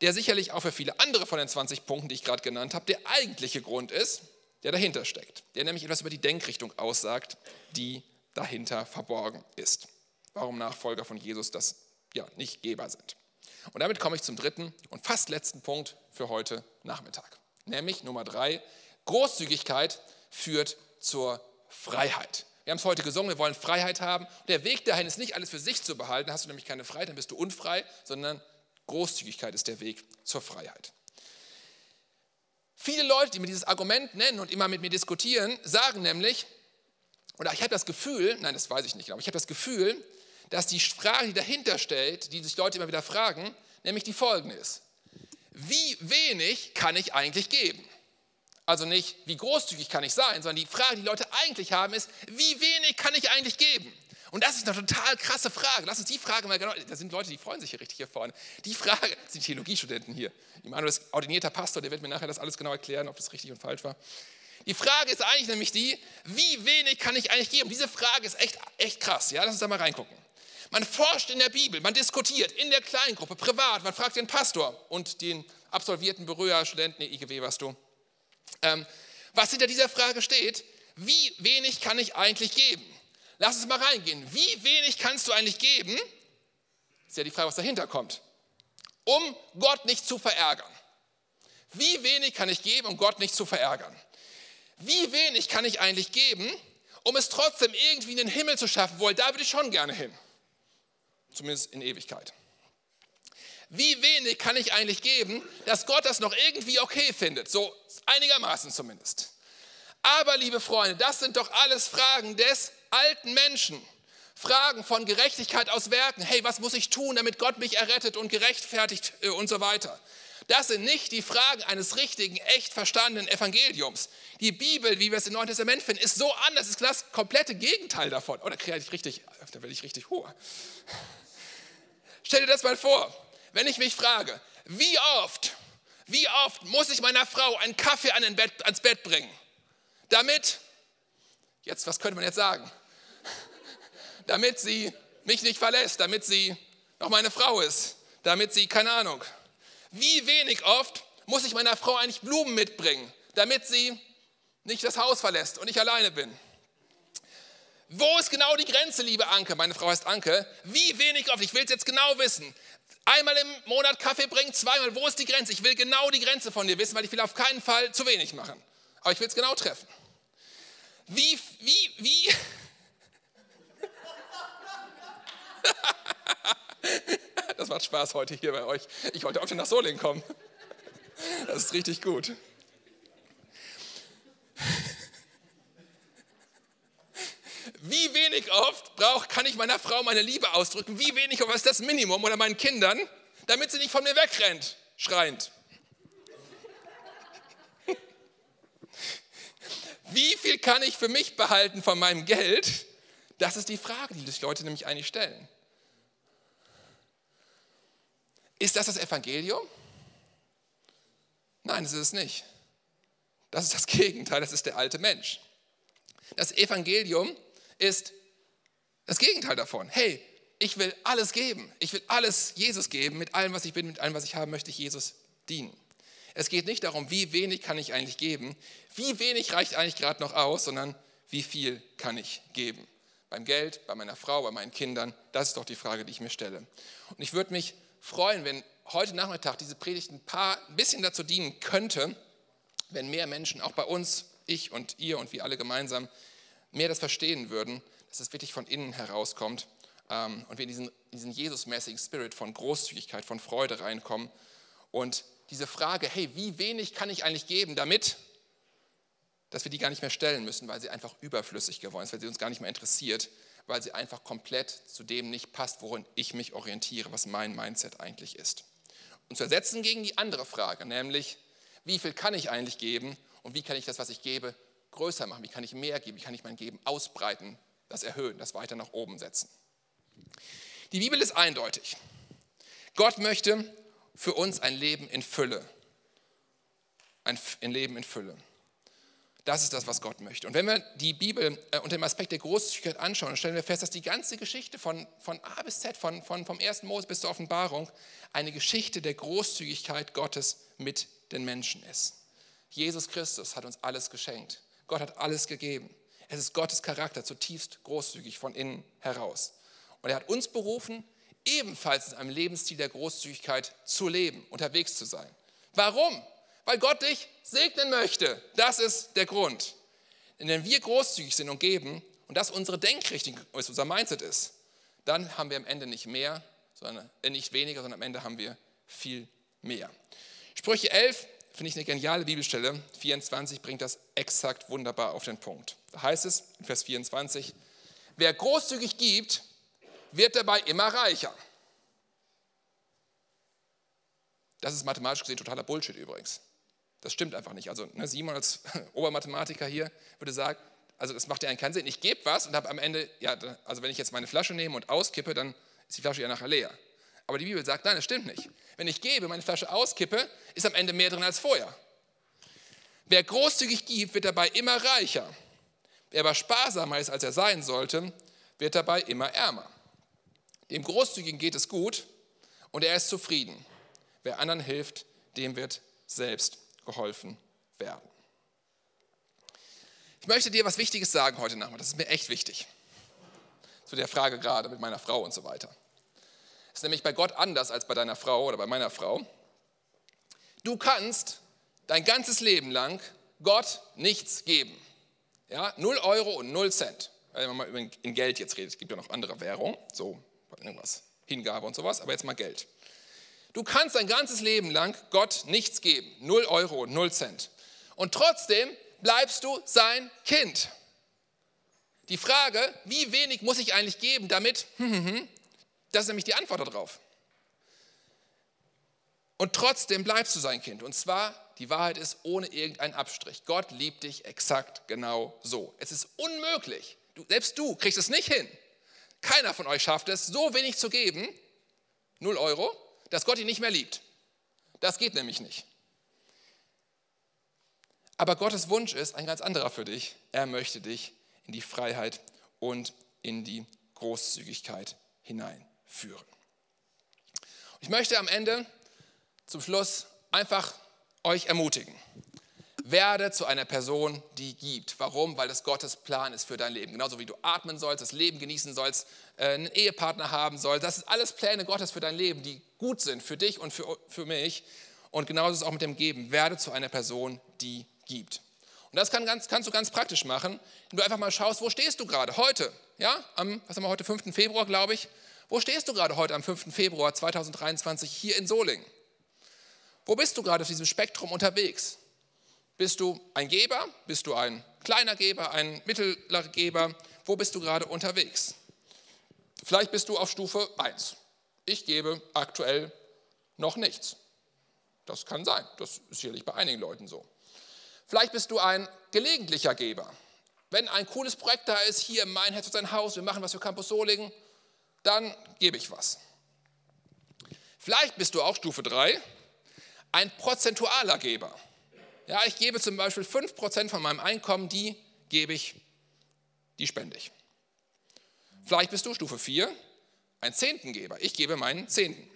der sicherlich auch für viele andere von den 20 Punkten, die ich gerade genannt habe, der eigentliche Grund ist, der dahinter steckt, der nämlich etwas über die Denkrichtung aussagt, die dahinter verborgen ist. Warum Nachfolger von Jesus das ja nicht Geber sind. Und damit komme ich zum dritten und fast letzten Punkt für heute Nachmittag. Nämlich Nummer drei, Großzügigkeit führt zur Freiheit. Wir haben es heute gesungen, wir wollen Freiheit haben. Der Weg dahin ist nicht alles für sich zu behalten, hast du nämlich keine Freiheit, dann bist du unfrei, sondern Großzügigkeit ist der Weg zur Freiheit. Viele Leute, die mir dieses Argument nennen und immer mit mir diskutieren, sagen nämlich, oder ich habe das Gefühl, nein, das weiß ich nicht, aber ich habe das Gefühl, dass die Frage, die dahinter steht, die sich Leute immer wieder fragen, nämlich die folgende ist. Wie wenig kann ich eigentlich geben? Also nicht, wie großzügig kann ich sein, sondern die Frage, die Leute eigentlich haben, ist, wie wenig kann ich eigentlich geben? Und das ist eine total krasse Frage. Lass uns die Frage mal genau, da sind Leute, die freuen sich hier richtig hier vorne. Die Frage, das sind Theologiestudenten hier. Immanuel ist ordinierter Pastor, der wird mir nachher das alles genau erklären, ob das richtig und falsch war. Die Frage ist eigentlich nämlich die, wie wenig kann ich eigentlich geben? Diese Frage ist echt, echt krass. Ja, lass uns da mal reingucken. Man forscht in der Bibel, man diskutiert in der Kleingruppe, privat, man fragt den Pastor und den absolvierten Berührerstudenten, nee, IGW warst du, ähm, was hinter dieser Frage steht, wie wenig kann ich eigentlich geben? Lass uns mal reingehen. Wie wenig kannst du eigentlich geben? Ist ja die Frage, was dahinter kommt. Um Gott nicht zu verärgern. Wie wenig kann ich geben, um Gott nicht zu verärgern? Wie wenig kann ich eigentlich geben, um es trotzdem irgendwie in den Himmel zu schaffen? Wohl, da würde ich schon gerne hin. Zumindest in Ewigkeit. Wie wenig kann ich eigentlich geben, dass Gott das noch irgendwie okay findet? So einigermaßen zumindest. Aber, liebe Freunde, das sind doch alles Fragen des alten Menschen. Fragen von Gerechtigkeit aus Werken. Hey, was muss ich tun, damit Gott mich errettet und gerechtfertigt äh, und so weiter. Das sind nicht die Fragen eines richtigen, echt verstandenen Evangeliums. Die Bibel, wie wir es im Neuen Testament finden, ist so anders, ist das komplette Gegenteil davon. Oder oh, ich richtig, da werde ich richtig hoch. Stell dir das mal vor, wenn ich mich frage, wie oft, wie oft muss ich meiner Frau einen Kaffee an Bett, ans Bett bringen, damit Jetzt, was könnte man jetzt sagen? damit sie mich nicht verlässt, damit sie noch meine Frau ist, damit sie, keine Ahnung. Wie wenig oft muss ich meiner Frau eigentlich Blumen mitbringen, damit sie nicht das Haus verlässt und ich alleine bin? Wo ist genau die Grenze, liebe Anke? Meine Frau heißt Anke. Wie wenig oft? Ich will es jetzt genau wissen. Einmal im Monat Kaffee bringen, zweimal. Wo ist die Grenze? Ich will genau die Grenze von dir wissen, weil ich will auf keinen Fall zu wenig machen. Aber ich will es genau treffen. Wie, wie, wie? Das macht Spaß heute hier bei euch. Ich wollte auch schon nach Solingen kommen. Das ist richtig gut. Wie wenig oft brauch, kann ich meiner Frau meine Liebe ausdrücken? Wie wenig oft ist das Minimum oder meinen Kindern, damit sie nicht von mir wegrennt, schreiend? Wie viel kann ich für mich behalten von meinem Geld? Das ist die Frage, die sich Leute nämlich eigentlich stellen. Ist das das Evangelium? Nein, das ist es nicht. Das ist das [LAUGHS] Gegenteil, das ist der alte Mensch. Das Evangelium ist das Gegenteil davon. Hey, ich will alles geben. Ich will alles Jesus geben. Mit allem, was ich bin, mit allem, was ich habe, möchte ich Jesus dienen. Es geht nicht darum, wie wenig kann ich eigentlich geben, wie wenig reicht eigentlich gerade noch aus, sondern wie viel kann ich geben. Beim Geld, bei meiner Frau, bei meinen Kindern, das ist doch die Frage, die ich mir stelle. Und ich würde mich freuen, wenn heute Nachmittag diese Predigt ein, paar, ein bisschen dazu dienen könnte, wenn mehr Menschen, auch bei uns, ich und ihr und wir alle gemeinsam, mehr das verstehen würden, dass es wirklich von innen herauskommt ähm, und wir in diesen, diesen Jesus-mäßigen Spirit von Großzügigkeit, von Freude reinkommen. Und diese Frage, hey, wie wenig kann ich eigentlich geben, damit dass wir die gar nicht mehr stellen müssen, weil sie einfach überflüssig geworden ist, weil sie uns gar nicht mehr interessiert, weil sie einfach komplett zu dem nicht passt, worin ich mich orientiere, was mein Mindset eigentlich ist. Und zu ersetzen gegen die andere Frage, nämlich, wie viel kann ich eigentlich geben und wie kann ich das, was ich gebe, größer machen? Wie kann ich mehr geben? Wie kann ich mein Geben ausbreiten, das erhöhen, das weiter nach oben setzen? Die Bibel ist eindeutig. Gott möchte für uns ein Leben in Fülle. Ein, Leben in Fülle. Das ist das, was Gott möchte. Und wenn wir die Bibel äh, unter dem Aspekt der Großzügigkeit anschauen, stellen wir fest, dass die ganze Geschichte von, von A bis Z, von, von, vom ersten Mose bis zur Offenbarung, eine Geschichte der Großzügigkeit Gottes mit den Menschen ist. Jesus Christus hat uns alles geschenkt. Gott hat alles gegeben. Es ist Gottes Charakter zutiefst großzügig von innen heraus. Und er hat uns berufen, ebenfalls in einem Lebensstil der Großzügigkeit zu leben, unterwegs zu sein. Warum? Weil Gott dich segnen möchte. Das ist der Grund. Denn wenn wir großzügig sind und geben und das unsere Denkrichtung ist, unser Mindset ist, dann haben wir am Ende nicht mehr, sondern äh, nicht weniger, sondern am Ende haben wir viel mehr. Sprüche 11 finde ich eine geniale Bibelstelle. 24 bringt das exakt wunderbar auf den Punkt. Da heißt es in Vers 24, wer großzügig gibt, wird dabei immer reicher. Das ist mathematisch gesehen totaler Bullshit übrigens. Das stimmt einfach nicht. Also ne, Simon als [LAUGHS] Obermathematiker hier würde sagen, also das macht ja keinen Sinn. Ich gebe was und habe am Ende, ja, also wenn ich jetzt meine Flasche nehme und auskippe, dann ist die Flasche ja nachher leer. Aber die Bibel sagt, nein, das stimmt nicht. Wenn ich gebe, meine Flasche auskippe, ist am Ende mehr drin als vorher. Wer großzügig gibt, wird dabei immer reicher. Wer aber sparsamer ist, als er sein sollte, wird dabei immer ärmer. Dem Großzügigen geht es gut und er ist zufrieden. Wer anderen hilft, dem wird selbst geholfen werden. Ich möchte dir was Wichtiges sagen heute Nachmittag. Das ist mir echt wichtig. Zu der Frage gerade mit meiner Frau und so weiter. Es ist nämlich bei Gott anders als bei deiner Frau oder bei meiner Frau. Du kannst dein ganzes Leben lang Gott nichts geben. Ja, 0 Euro und 0 Cent. Wenn man mal in Geld jetzt redet, es gibt ja noch andere Währungen, so irgendwas, Hingabe und sowas, aber jetzt mal Geld. Du kannst dein ganzes Leben lang Gott nichts geben, 0 Euro und 0 Cent. Und trotzdem bleibst du sein Kind. Die Frage, wie wenig muss ich eigentlich geben, damit, das ist nämlich die Antwort darauf. Und trotzdem bleibst du sein Kind. Und zwar, die Wahrheit ist, ohne irgendeinen Abstrich. Gott liebt dich exakt genau so. Es ist unmöglich. Du, selbst du kriegst es nicht hin. Keiner von euch schafft es, so wenig zu geben, 0 Euro, dass Gott ihn nicht mehr liebt. Das geht nämlich nicht. Aber Gottes Wunsch ist ein ganz anderer für dich. Er möchte dich in die Freiheit und in die Großzügigkeit hineinführen. Ich möchte am Ende zum Schluss einfach euch ermutigen. Werde zu einer Person, die gibt. Warum? Weil das Gottes Plan ist für dein Leben. Genauso wie du atmen sollst, das Leben genießen sollst, äh, einen Ehepartner haben sollst. Das sind alles Pläne Gottes für dein Leben, die gut sind für dich und für, für mich. Und genauso ist es auch mit dem Geben. Werde zu einer Person, die gibt. Und das kann ganz, kannst du ganz praktisch machen, wenn du einfach mal schaust, wo stehst du gerade heute? Ja, am, was haben wir heute, 5. Februar, glaube ich. Wo stehst du gerade heute am 5. Februar 2023 hier in Solingen? Wo bist du gerade auf diesem Spektrum unterwegs? Bist du ein Geber? Bist du ein kleiner Geber, ein mittlerer Geber? Wo bist du gerade unterwegs? Vielleicht bist du auf Stufe 1. Ich gebe aktuell noch nichts. Das kann sein. Das ist sicherlich bei einigen Leuten so. Vielleicht bist du ein gelegentlicher Geber. Wenn ein cooles Projekt da ist, hier mein Herz und sein Haus, wir machen was für Campus Solingen, dann gebe ich was. Vielleicht bist du auch Stufe 3, ein prozentualer Geber. Ja, ich gebe zum Beispiel 5% von meinem Einkommen, die gebe ich, die spende ich. Vielleicht bist du Stufe 4, ein Zehntengeber. Ich gebe meinen Zehnten.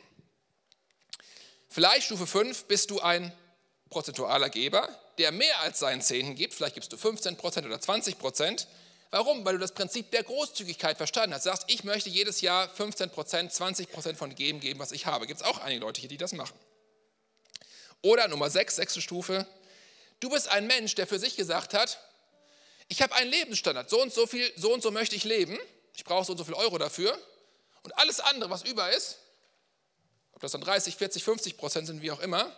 Vielleicht Stufe 5 bist du ein prozentualer Geber, der mehr als seinen Zehnten gibt. Vielleicht gibst du 15% oder 20%. Warum? Weil du das Prinzip der Großzügigkeit verstanden hast. Du sagst, ich möchte jedes Jahr 15%, 20% von dem geben, was ich habe. Gibt es auch einige Leute hier, die das machen. Oder Nummer 6, sechste Stufe, Du bist ein Mensch, der für sich gesagt hat, ich habe einen Lebensstandard, so und so viel, so und so möchte ich leben, ich brauche so und so viel Euro dafür und alles andere, was über ist, ob das dann 30, 40, 50 Prozent sind, wie auch immer,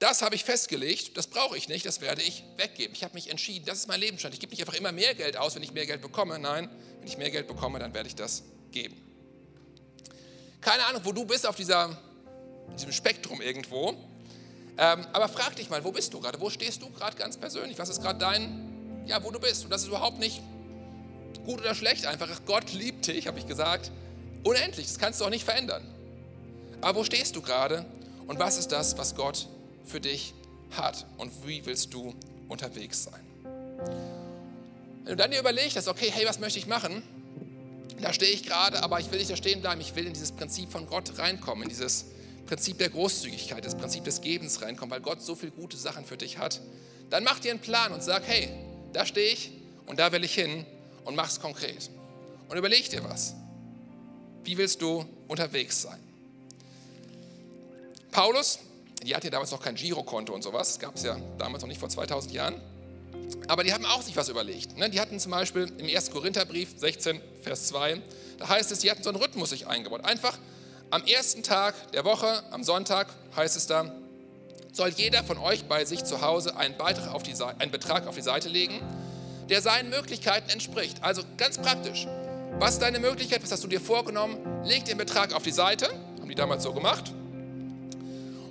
das habe ich festgelegt, das brauche ich nicht, das werde ich weggeben. Ich habe mich entschieden, das ist mein Lebensstand. Ich gebe nicht einfach immer mehr Geld aus, wenn ich mehr Geld bekomme. Nein, wenn ich mehr Geld bekomme, dann werde ich das geben. Keine Ahnung, wo du bist auf dieser, diesem Spektrum irgendwo. Ähm, aber frag dich mal, wo bist du gerade? Wo stehst du gerade ganz persönlich? Was ist gerade dein, ja, wo du bist? Und das ist überhaupt nicht gut oder schlecht, einfach Gott liebt dich, habe ich gesagt. Unendlich, das kannst du auch nicht verändern. Aber wo stehst du gerade und was ist das, was Gott für dich hat und wie willst du unterwegs sein? Wenn du dann dir überlegst, hast, okay, hey, was möchte ich machen? Da stehe ich gerade, aber ich will nicht da stehen bleiben. Ich will in dieses Prinzip von Gott reinkommen, in dieses Prinzip der Großzügigkeit, das Prinzip des Gebens reinkommen, weil Gott so viele gute Sachen für dich hat. Dann mach dir einen Plan und sag, hey, da stehe ich und da will ich hin und mach es konkret. Und überleg dir was. Wie willst du unterwegs sein? Paulus, die hatte ja damals noch kein Girokonto und sowas, das gab es ja damals noch nicht vor 2000 Jahren. Aber die haben auch sich was überlegt. Ne? Die hatten zum Beispiel im 1. Korintherbrief 16, Vers 2, da heißt es, die hatten so einen Rhythmus sich eingebaut. Einfach am ersten Tag der Woche, am Sonntag, heißt es da, soll jeder von euch bei sich zu Hause einen, Beitrag auf die, einen Betrag auf die Seite legen, der seinen Möglichkeiten entspricht. Also ganz praktisch. Was ist deine Möglichkeit? Was hast du dir vorgenommen? Leg den Betrag auf die Seite. Haben die damals so gemacht.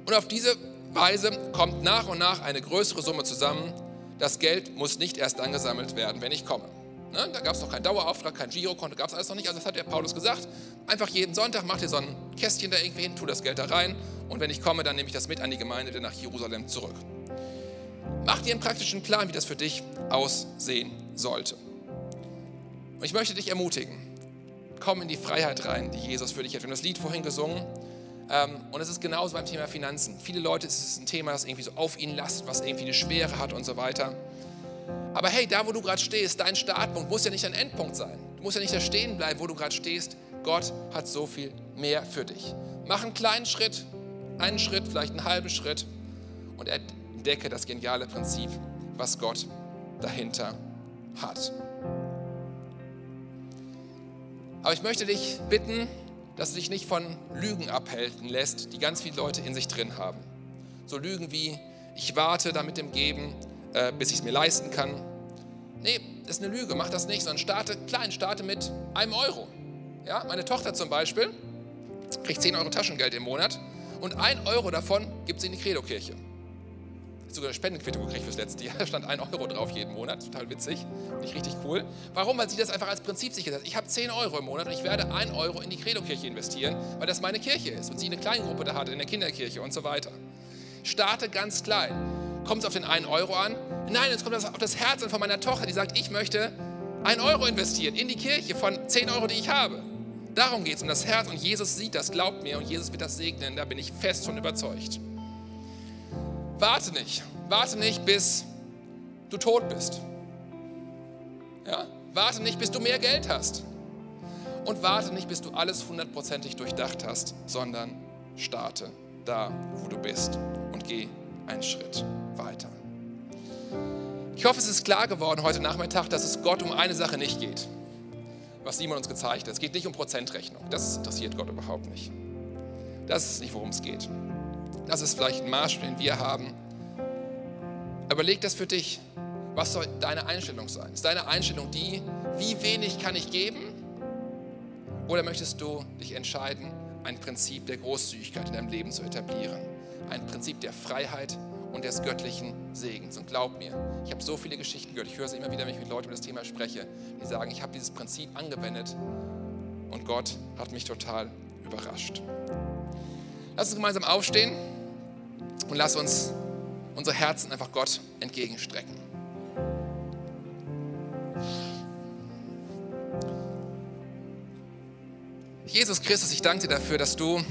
Und auf diese Weise kommt nach und nach eine größere Summe zusammen. Das Geld muss nicht erst angesammelt werden, wenn ich komme. Ne? Da gab es noch keinen Dauerauftrag, kein Girokonto, gab es alles noch nicht. Also das hat der Paulus gesagt. Einfach jeden Sonntag macht ihr so ein Kästchen da irgendwie hin, tu das Geld da rein und wenn ich komme, dann nehme ich das mit an die Gemeinde nach Jerusalem zurück. Mach dir einen praktischen Plan, wie das für dich aussehen sollte. Und ich möchte dich ermutigen, komm in die Freiheit rein, die Jesus für dich hat. Wir haben das Lied vorhin gesungen. Ähm, und es ist genauso beim Thema Finanzen. Viele Leute ist es ein Thema, das irgendwie so auf ihnen lastet, was irgendwie eine Schwere hat und so weiter. Aber hey, da wo du gerade stehst, dein Startpunkt muss ja nicht dein Endpunkt sein. Du musst ja nicht da stehen bleiben, wo du gerade stehst. Gott hat so viel mehr für dich. Mach einen kleinen Schritt, einen Schritt, vielleicht einen halben Schritt und entdecke das geniale Prinzip, was Gott dahinter hat. Aber ich möchte dich bitten, dass du dich nicht von Lügen abhalten lässt, die ganz viele Leute in sich drin haben. So Lügen wie, ich warte da mit dem Geben, äh, bis ich es mir leisten kann. Nee, das ist eine Lüge, mach das nicht, sondern starte klein, starte mit einem Euro. Ja, meine Tochter zum Beispiel kriegt 10 Euro Taschengeld im Monat und ein Euro davon gibt sie in die Credo-Kirche sogar eine Spendenquittung gekriegt fürs letzte Jahr. Da [LAUGHS] stand ein Euro drauf jeden Monat. Total witzig. Nicht richtig cool. Warum? Weil sie das einfach als Prinzip sich gesetzt hat. Ich habe 10 Euro im Monat und ich werde 1 Euro in die Credo-Kirche investieren, weil das meine Kirche ist und sie eine Kleingruppe da hatte in der Kinderkirche und so weiter. Starte ganz klein. Kommt es auf den 1 Euro an? Nein, jetzt kommt auf das Herz an von meiner Tochter, die sagt, ich möchte 1 Euro investieren in die Kirche von 10 Euro, die ich habe. Darum geht es um das Herz und Jesus sieht das, glaubt mir und Jesus wird das segnen, da bin ich fest von überzeugt. Warte nicht. Warte nicht, bis du tot bist. Ja? Warte nicht, bis du mehr Geld hast. Und warte nicht, bis du alles hundertprozentig durchdacht hast, sondern starte da, wo du bist und geh einen Schritt weiter. Ich hoffe, es ist klar geworden heute Nachmittag, dass es Gott um eine Sache nicht geht, was Simon uns gezeigt hat. Es geht nicht um Prozentrechnung. Das interessiert Gott überhaupt nicht. Das ist nicht, worum es geht. Das ist vielleicht ein Maßstab, den wir haben. Überleg das für dich. Was soll deine Einstellung sein? Ist deine Einstellung die, wie wenig kann ich geben? Oder möchtest du dich entscheiden, ein Prinzip der Großzügigkeit in deinem Leben zu etablieren? Ein Prinzip der Freiheit und des göttlichen Segens. Und glaub mir, ich habe so viele Geschichten gehört, ich höre sie immer wieder, wenn ich mit Leuten über das Thema spreche, die sagen, ich habe dieses Prinzip angewendet und Gott hat mich total überrascht. Lass uns gemeinsam aufstehen und lass uns unsere Herzen einfach Gott entgegenstrecken. Jesus Christus, ich danke dir dafür, dass du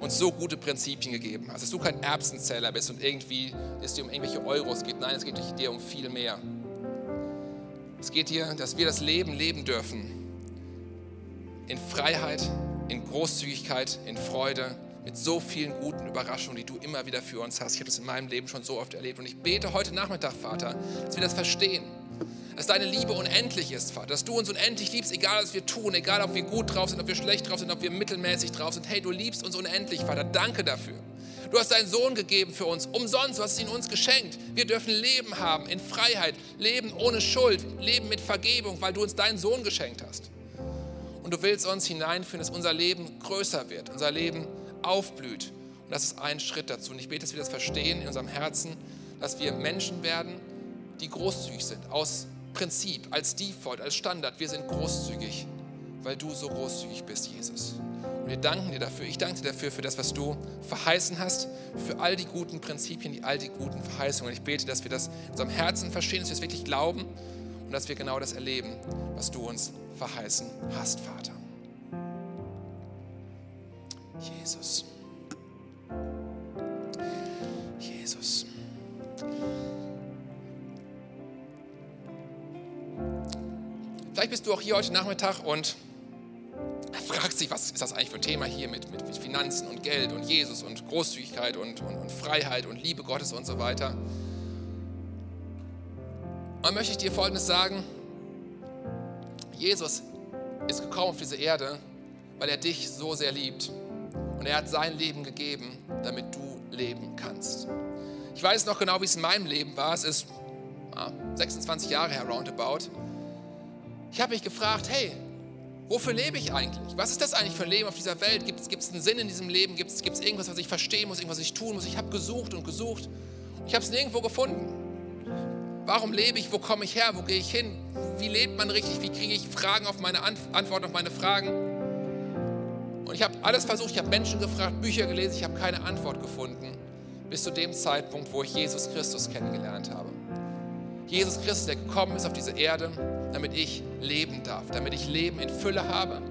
uns so gute Prinzipien gegeben hast, dass du kein Erbsenzähler bist und irgendwie es dir um irgendwelche Euros geht. Nein, es geht dir um viel mehr. Es geht dir, dass wir das Leben leben dürfen in Freiheit, in Großzügigkeit, in Freude, mit so vielen guten Überraschungen, die du immer wieder für uns hast. Ich habe das in meinem Leben schon so oft erlebt. Und ich bete heute Nachmittag, Vater, dass wir das verstehen. Dass deine Liebe unendlich ist, Vater. Dass du uns unendlich liebst, egal was wir tun, egal ob wir gut drauf sind, ob wir schlecht drauf sind, ob wir mittelmäßig drauf sind. Hey, du liebst uns unendlich, Vater. Danke dafür. Du hast deinen Sohn gegeben für uns, umsonst, du hast ihn uns geschenkt. Wir dürfen Leben haben in Freiheit, Leben ohne Schuld, Leben mit Vergebung, weil du uns deinen Sohn geschenkt hast. Und du willst uns hineinführen, dass unser Leben größer wird, unser Leben aufblüht. Und das ist ein Schritt dazu. Und ich bete, dass wir das verstehen in unserem Herzen, dass wir Menschen werden, die großzügig sind, aus Prinzip, als Default, als Standard. Wir sind großzügig, weil du so großzügig bist, Jesus. Und wir danken dir dafür. Ich danke dir dafür, für das, was du verheißen hast, für all die guten Prinzipien, die all die guten Verheißungen. Und ich bete, dass wir das in unserem Herzen verstehen, dass wir es wirklich glauben und dass wir genau das erleben, was du uns verheißen hast, Vater. Jesus. Jesus. Vielleicht bist du auch hier heute Nachmittag und fragst dich, was ist das eigentlich für ein Thema hier mit, mit, mit Finanzen und Geld und Jesus und Großzügigkeit und, und, und Freiheit und Liebe Gottes und so weiter. Und dann möchte ich dir Folgendes sagen. Jesus ist gekommen auf diese Erde, weil er dich so sehr liebt. Und er hat sein Leben gegeben, damit du leben kannst. Ich weiß noch genau, wie es in meinem Leben war. Es ist ah, 26 Jahre her, roundabout. Ich habe mich gefragt, hey, wofür lebe ich eigentlich? Was ist das eigentlich für ein Leben auf dieser Welt? Gibt es einen Sinn in diesem Leben? Gibt es irgendwas, was ich verstehen muss, irgendwas, was ich tun muss? Ich habe gesucht und gesucht. Ich habe es nirgendwo gefunden. Warum lebe ich? Wo komme ich her? Wo gehe ich hin? Wie lebt man richtig? Wie kriege ich Fragen auf meine Antworten auf meine Fragen? Und ich habe alles versucht. Ich habe Menschen gefragt, Bücher gelesen. Ich habe keine Antwort gefunden. Bis zu dem Zeitpunkt, wo ich Jesus Christus kennengelernt habe. Jesus Christus, der gekommen ist auf diese Erde, damit ich leben darf, damit ich Leben in Fülle habe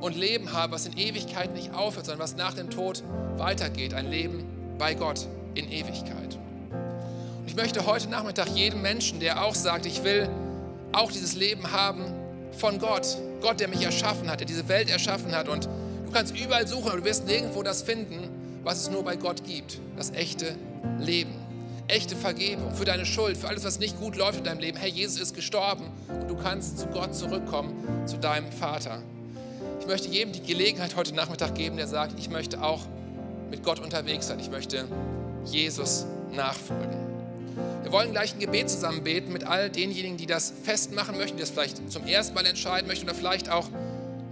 und Leben habe, was in Ewigkeit nicht aufhört, sondern was nach dem Tod weitergeht. Ein Leben bei Gott in Ewigkeit. Und ich möchte heute Nachmittag jedem Menschen, der auch sagt, ich will auch dieses Leben haben von Gott, Gott, der mich erschaffen hat, der diese Welt erschaffen hat und du kannst überall suchen, aber du wirst nirgendwo das finden, was es nur bei Gott gibt, das echte Leben echte Vergebung für deine Schuld, für alles, was nicht gut läuft in deinem Leben. Hey, Jesus ist gestorben und du kannst zu Gott zurückkommen, zu deinem Vater. Ich möchte jedem die Gelegenheit heute Nachmittag geben, der sagt, ich möchte auch mit Gott unterwegs sein. Ich möchte Jesus nachfolgen. Wir wollen gleich ein Gebet zusammen beten mit all denjenigen, die das festmachen möchten, die das vielleicht zum ersten Mal entscheiden möchten oder vielleicht auch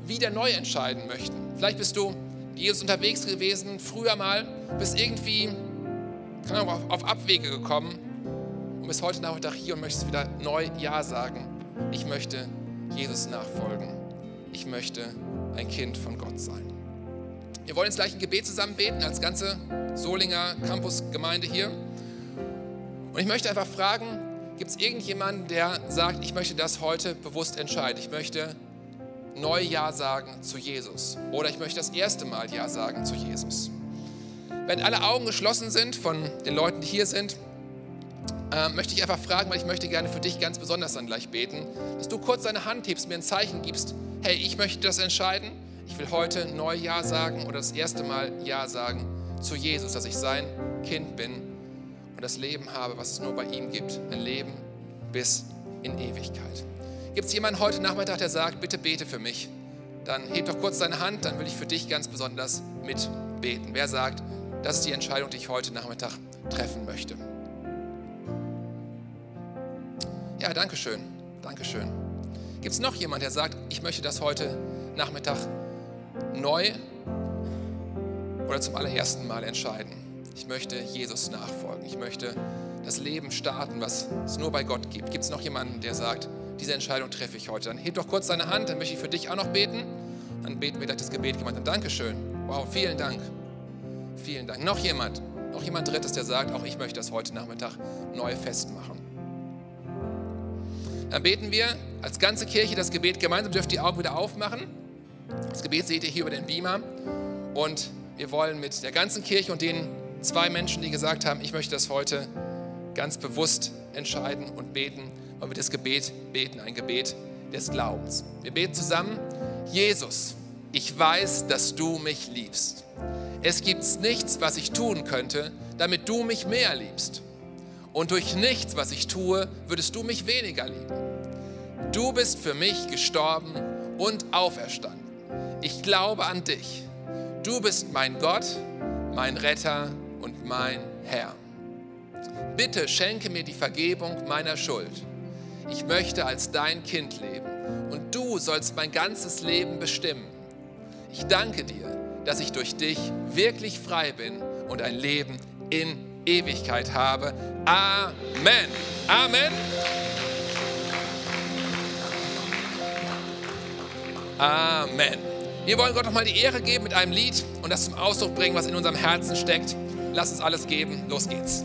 wieder neu entscheiden möchten. Vielleicht bist du Jesus unterwegs gewesen, früher mal, bist irgendwie kann auch auf Abwege gekommen und bist heute Nachmittag hier und möchtest wieder neu Ja sagen. Ich möchte Jesus nachfolgen. Ich möchte ein Kind von Gott sein. Wir wollen jetzt gleich ein Gebet zusammen beten als ganze Solinger Campus-Gemeinde hier. Und ich möchte einfach fragen, gibt es irgendjemanden, der sagt, ich möchte das heute bewusst entscheiden? Ich möchte neu Ja sagen zu Jesus. Oder ich möchte das erste Mal Ja sagen zu Jesus. Wenn alle Augen geschlossen sind von den Leuten, die hier sind, äh, möchte ich einfach fragen, weil ich möchte gerne für dich ganz besonders dann gleich beten, dass du kurz deine Hand hebst, mir ein Zeichen gibst, hey, ich möchte das entscheiden, ich will heute neu Ja sagen oder das erste Mal Ja sagen zu Jesus, dass ich sein Kind bin und das Leben habe, was es nur bei ihm gibt, ein Leben bis in Ewigkeit. Gibt es jemanden heute Nachmittag, der sagt, bitte bete für mich? Dann heb doch kurz deine Hand, dann will ich für dich ganz besonders mitbeten. Wer sagt, das ist die Entscheidung, die ich heute Nachmittag treffen möchte. Ja, danke schön. Danke schön. Gibt es noch jemanden, der sagt, ich möchte das heute Nachmittag neu oder zum allerersten Mal entscheiden? Ich möchte Jesus nachfolgen. Ich möchte das Leben starten, was es nur bei Gott gibt. Gibt es noch jemanden, der sagt, diese Entscheidung treffe ich heute? Dann heb doch kurz deine Hand, dann möchte ich für dich auch noch beten. Dann beten wir das Gebet gemeinsam. Dankeschön. Wow, vielen Dank. Vielen Dank. Noch jemand? Noch jemand Drittes, der sagt, auch ich möchte das heute Nachmittag neu festmachen. Dann beten wir als ganze Kirche das Gebet gemeinsam. Dürft die Augen wieder aufmachen. Das Gebet seht ihr hier über den Beamer. Und wir wollen mit der ganzen Kirche und den zwei Menschen, die gesagt haben, ich möchte das heute ganz bewusst entscheiden und beten, weil wir das Gebet beten, ein Gebet des Glaubens. Wir beten zusammen, Jesus, ich weiß, dass du mich liebst. Es gibt nichts, was ich tun könnte, damit du mich mehr liebst. Und durch nichts, was ich tue, würdest du mich weniger lieben. Du bist für mich gestorben und auferstanden. Ich glaube an dich. Du bist mein Gott, mein Retter mein Herr. Bitte schenke mir die Vergebung meiner Schuld. Ich möchte als dein Kind leben und du sollst mein ganzes Leben bestimmen. Ich danke dir, dass ich durch dich wirklich frei bin und ein Leben in Ewigkeit habe. Amen. Amen. Amen. Wir wollen Gott nochmal die Ehre geben mit einem Lied und das zum Ausdruck bringen, was in unserem Herzen steckt. Lass uns alles geben. Los geht's.